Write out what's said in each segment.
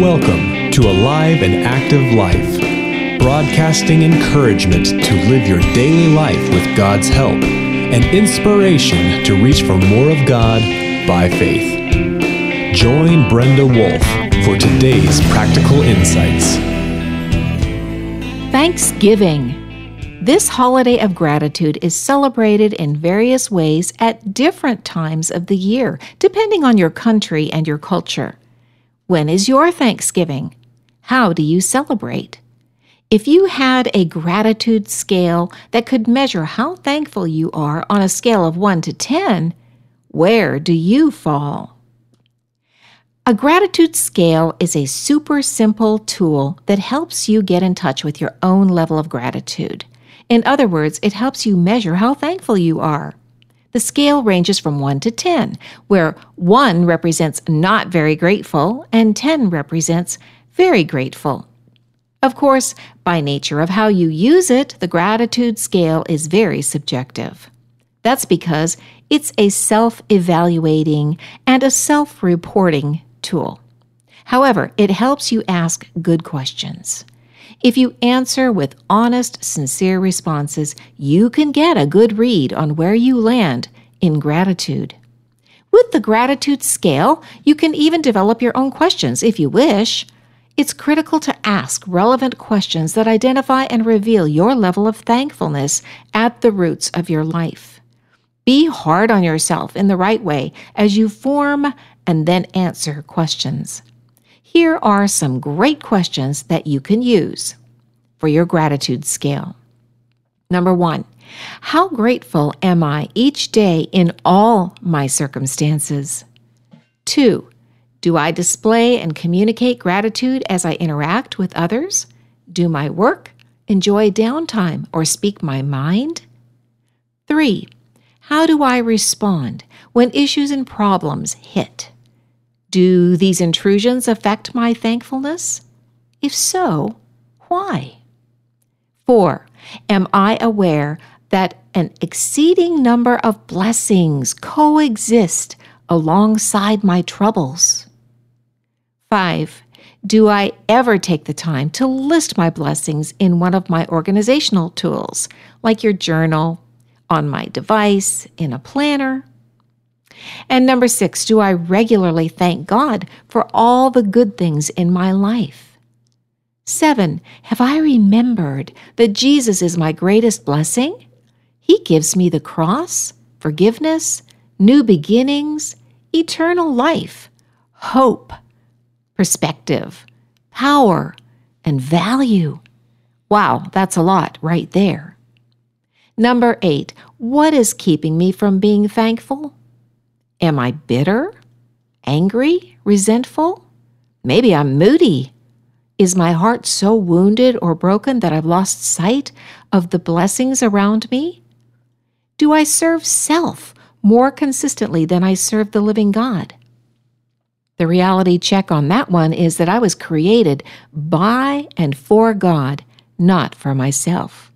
Welcome to Alive and Active Life, broadcasting encouragement to live your daily life with God's help and inspiration to reach for more of God by faith. Join Brenda Wolf for today's practical insights. Thanksgiving. This holiday of gratitude is celebrated in various ways at different times of the year, depending on your country and your culture. When is your Thanksgiving? How do you celebrate? If you had a gratitude scale that could measure how thankful you are on a scale of 1 to 10, where do you fall? A gratitude scale is a super simple tool that helps you get in touch with your own level of gratitude. In other words, it helps you measure how thankful you are. The scale ranges from 1 to 10, where 1 represents not very grateful and 10 represents very grateful. Of course, by nature of how you use it, the gratitude scale is very subjective. That's because it's a self evaluating and a self reporting tool. However, it helps you ask good questions. If you answer with honest, sincere responses, you can get a good read on where you land in gratitude. With the gratitude scale, you can even develop your own questions if you wish. It's critical to ask relevant questions that identify and reveal your level of thankfulness at the roots of your life. Be hard on yourself in the right way as you form and then answer questions. Here are some great questions that you can use for your gratitude scale. Number one, how grateful am I each day in all my circumstances? Two, do I display and communicate gratitude as I interact with others? Do my work? Enjoy downtime or speak my mind? 3. How do I respond when issues and problems hit? Do these intrusions affect my thankfulness? If so, why? 4. Am I aware that an exceeding number of blessings coexist alongside my troubles? 5. Do I ever take the time to list my blessings in one of my organizational tools, like your journal, on my device, in a planner? And number six, do I regularly thank God for all the good things in my life? Seven, have I remembered that Jesus is my greatest blessing? He gives me the cross, forgiveness, new beginnings, eternal life, hope, perspective, power, and value. Wow, that's a lot right there. Number eight, what is keeping me from being thankful? Am I bitter, angry, resentful? Maybe I'm moody. Is my heart so wounded or broken that I've lost sight of the blessings around me? Do I serve self more consistently than I serve the living God? The reality check on that one is that I was created by and for God, not for myself.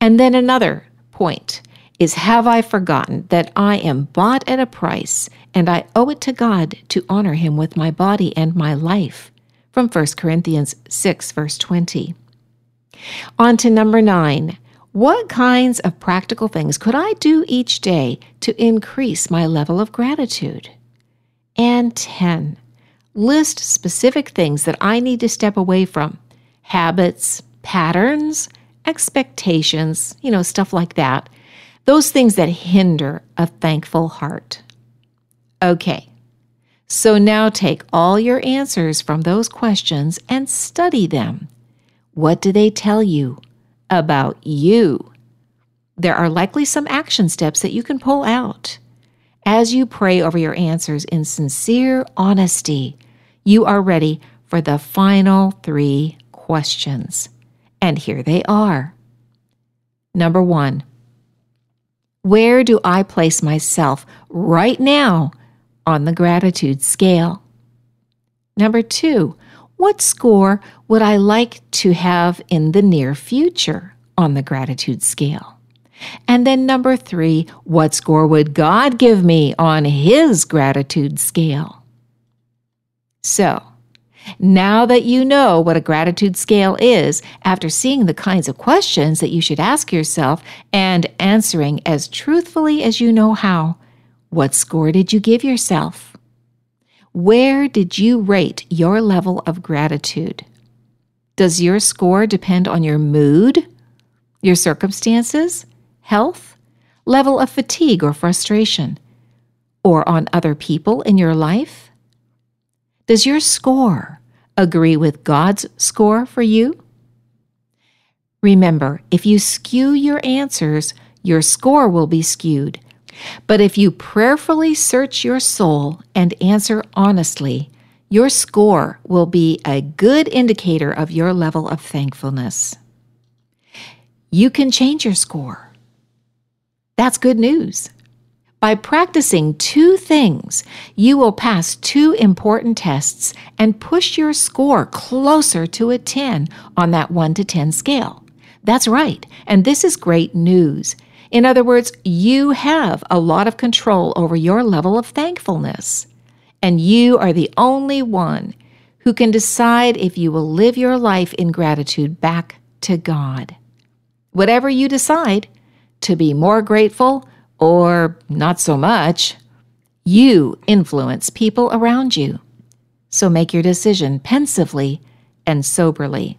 And then another point is Have I forgotten that I am bought at a price and I owe it to God to honor him with my body and my life? From 1 Corinthians 6, verse 20. On to number nine. What kinds of practical things could I do each day to increase my level of gratitude? And 10. List specific things that I need to step away from habits, patterns, expectations, you know, stuff like that. Those things that hinder a thankful heart. Okay, so now take all your answers from those questions and study them. What do they tell you about you? There are likely some action steps that you can pull out. As you pray over your answers in sincere honesty, you are ready for the final three questions. And here they are. Number one, where do I place myself right now on the gratitude scale? Number two, what score would I like to have in the near future on the gratitude scale? And then number three, what score would God give me on His gratitude scale? So, Now that you know what a gratitude scale is, after seeing the kinds of questions that you should ask yourself and answering as truthfully as you know how, what score did you give yourself? Where did you rate your level of gratitude? Does your score depend on your mood, your circumstances, health, level of fatigue or frustration, or on other people in your life? Does your score agree with God's score for you? Remember, if you skew your answers, your score will be skewed. But if you prayerfully search your soul and answer honestly, your score will be a good indicator of your level of thankfulness. You can change your score. That's good news. By practicing two things, you will pass two important tests and push your score closer to a 10 on that 1 to 10 scale. That's right, and this is great news. In other words, you have a lot of control over your level of thankfulness, and you are the only one who can decide if you will live your life in gratitude back to God. Whatever you decide, to be more grateful or not so much, you influence people around you. So make your decision pensively and soberly.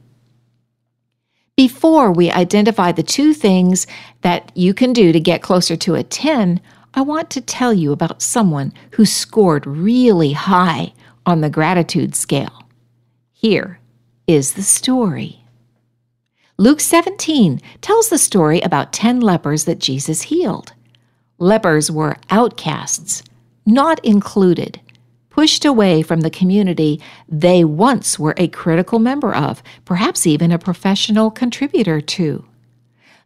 Before we identify the two things that you can do to get closer to a 10, I want to tell you about someone who scored really high on the gratitude scale. Here is the story. Luke 17 tells the story about 10 lepers that Jesus healed. Lepers were outcasts, not included, pushed away from the community they once were a critical member of, perhaps even a professional contributor to.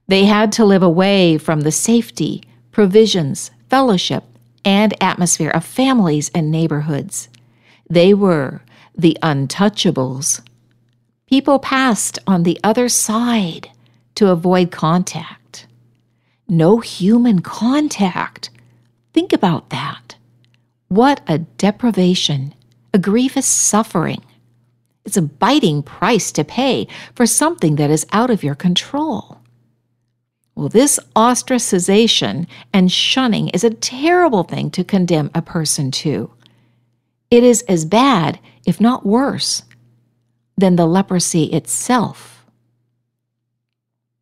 They had to live away from the safety, provisions, fellowship, and atmosphere of families and neighborhoods. They were the untouchables. People passed on the other side to avoid contact no human contact. Think about that. What a deprivation, a grievous suffering. It's a biting price to pay for something that is out of your control. Well, this ostracization and shunning is a terrible thing to condemn a person to. It is as bad, if not worse, than the leprosy itself.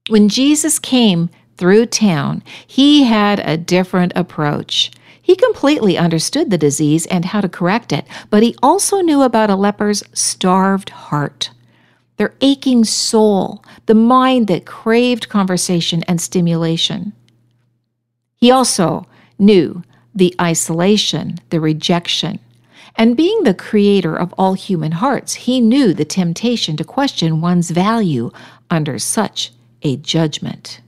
When Jesus came through town, he had a different approach. He completely understood the disease and how to correct it, but he also knew about a leper's starved heart, their aching soul, the mind that craved conversation and stimulation. He also knew the isolation, the rejection, and being the creator of all human hearts, he knew the temptation to question one's value under such a judgment.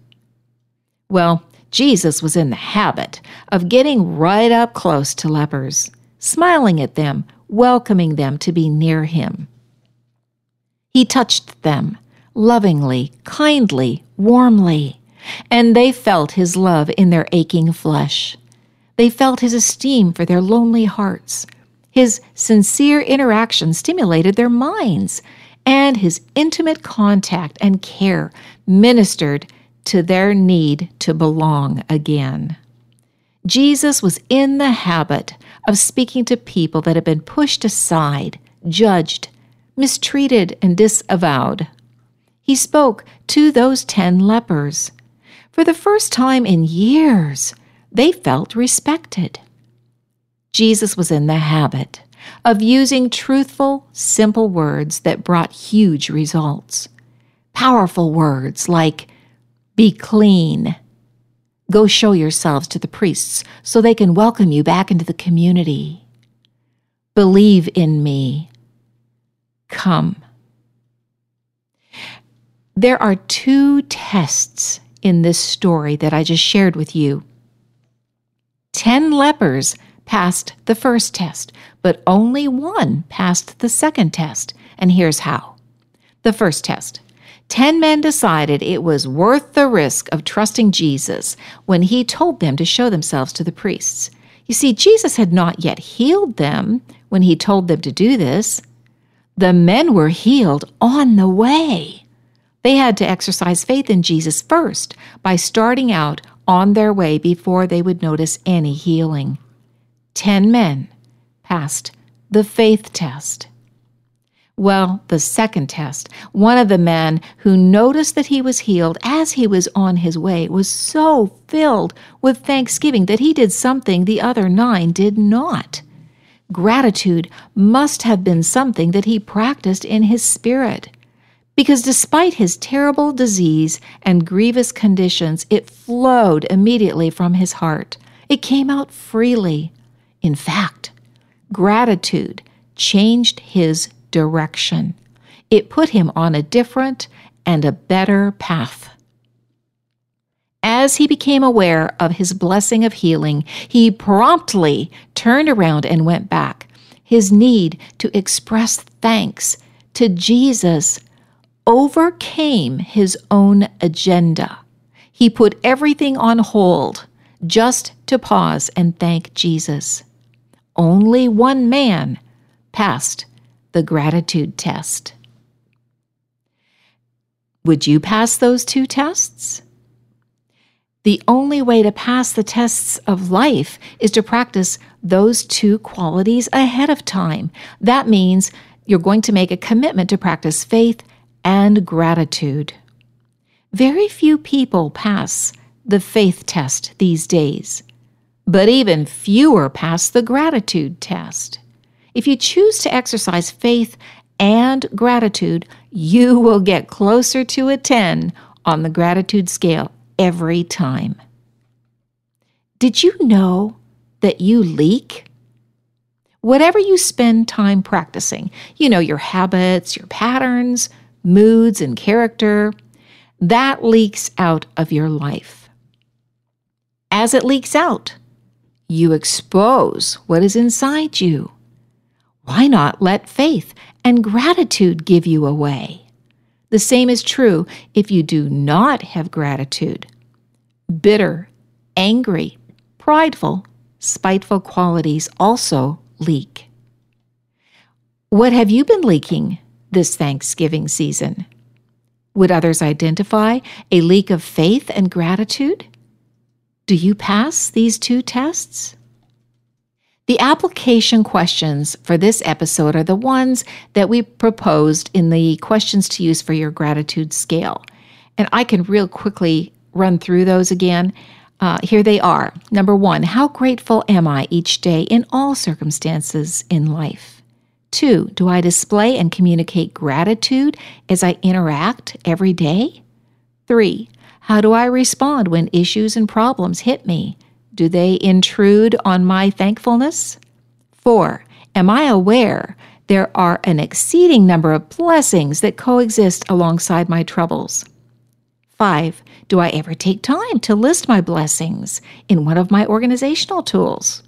Well, Jesus was in the habit of getting right up close to lepers, smiling at them, welcoming them to be near him. He touched them lovingly, kindly, warmly, and they felt his love in their aching flesh. They felt his esteem for their lonely hearts. His sincere interaction stimulated their minds, and his intimate contact and care ministered to their need to belong again. Jesus was in the habit of speaking to people that had been pushed aside, judged, mistreated, and disavowed. He spoke to those ten lepers. For the first time in years, they felt respected. Jesus was in the habit of using truthful, simple words that brought huge results. Powerful words like be clean. Go show yourselves to the priests so they can welcome you back into the community. Believe in me. Come. There are two tests in this story that I just shared with you. Ten lepers passed the first test, but only one passed the second test. And here's how. The first test Ten men decided it was worth the risk of trusting Jesus when he told them to show themselves to the priests. You see, Jesus had not yet healed them when he told them to do this. The men were healed on the way. They had to exercise faith in Jesus first by starting out on their way before they would notice any healing. Ten men passed the faith test. Well, the second test, one of the men who noticed that he was healed as he was on his way was so filled with thanksgiving that he did something the other nine did not. Gratitude must have been something that he practiced in his spirit. Because despite his terrible disease and grievous conditions, it flowed immediately from his heart. It came out freely. In fact, gratitude changed his direction. It put him on a different and a better path. As he became aware of his blessing of healing, he promptly turned around and went back. His need to express thanks to Jesus overcame his own agenda. He put everything on hold just to pause and thank Jesus. Only one man passed the gratitude test. Would you pass those two tests? The only way to pass the tests of life is to practice those two qualities ahead of time. That means you're going to make a commitment to practice faith and gratitude. Very few people pass the faith test these days, but even fewer pass the gratitude test. If you choose to exercise faith and gratitude, you will get closer to a 10 on the gratitude scale every time. Did you know that you leak? Whatever you spend time practicing, you know, your habits, your patterns, moods, and character, that leaks out of your life. As it leaks out, you expose what is inside you. Why not let faith and gratitude give you away? The same is true if you do not have gratitude. Bitter, angry, prideful, spiteful qualities also leak. What have you been leaking this Thanksgiving season? Would others identify a leak of faith and gratitude? Do you pass these two tests? The application questions for this episode are the ones that we proposed in the questions to use for your gratitude scale. And I can real quickly run through those again. Uh, here they are. Number one, how grateful am I each day in all circumstances in life? Two, do I display and communicate gratitude as I interact every day? Three, how do I respond when issues and problems hit me? Do they intrude on my thankfulness? 4. Am I aware there are an exceeding number of blessings that coexist alongside my troubles? 5. Do I ever take time to list my blessings in one of my organizational tools?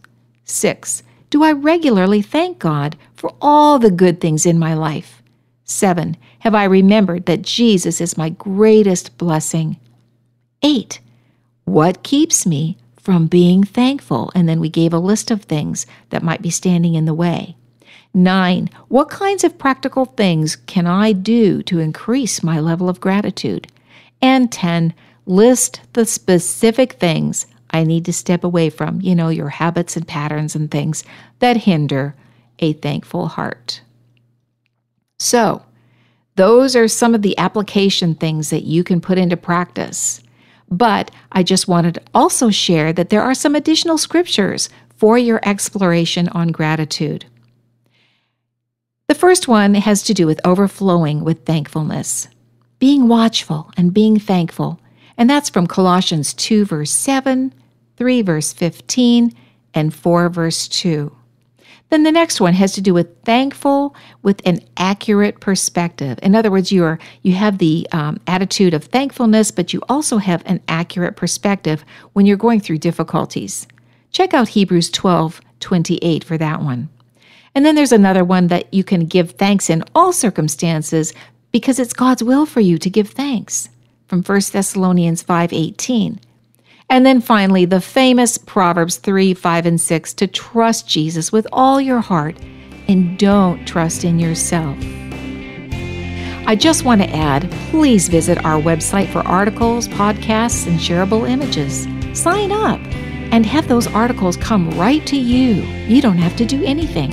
6. Do I regularly thank God for all the good things in my life? 7. Have I remembered that Jesus is my greatest blessing? 8. What keeps me from being thankful. And then we gave a list of things that might be standing in the way. Nine, what kinds of practical things can I do to increase my level of gratitude? And 10, list the specific things I need to step away from, you know, your habits and patterns and things that hinder a thankful heart. So, those are some of the application things that you can put into practice. But I just wanted to also share that there are some additional scriptures for your exploration on gratitude. The first one has to do with overflowing with thankfulness, being watchful and being thankful. And that's from Colossians 2, verse 7, 3, verse 15, and 4, verse 2. Then the next one has to do with thankful with an accurate perspective. In other words, you are you have the um, attitude of thankfulness, but you also have an accurate perspective when you're going through difficulties. Check out Hebrews 12, 28 for that one. And then there's another one that you can give thanks in all circumstances because it's God's will for you to give thanks from 1 Thessalonians 5:18. And then finally, the famous Proverbs 3, 5, and 6 to trust Jesus with all your heart and don't trust in yourself. I just want to add please visit our website for articles, podcasts, and shareable images. Sign up and have those articles come right to you. You don't have to do anything.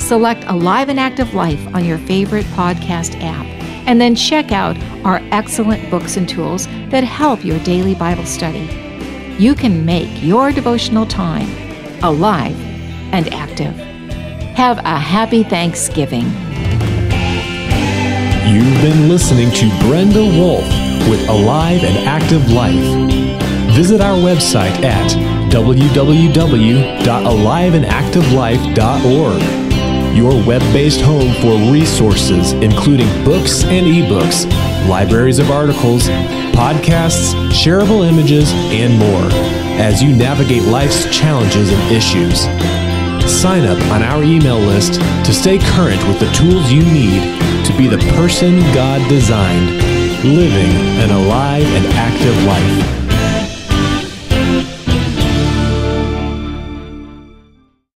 Select Alive and Active Life on your favorite podcast app, and then check out our excellent books and tools that help your daily Bible study. You can make your devotional time alive and active. Have a happy Thanksgiving. You've been listening to Brenda Wolf with Alive and Active Life. Visit our website at www.aliveandactivelife.org, your web based home for resources including books and ebooks, libraries of articles, podcasts, shareable images, and more as you navigate life's challenges and issues. Sign up on our email list to stay current with the tools you need to be the person God designed, living an alive and active life.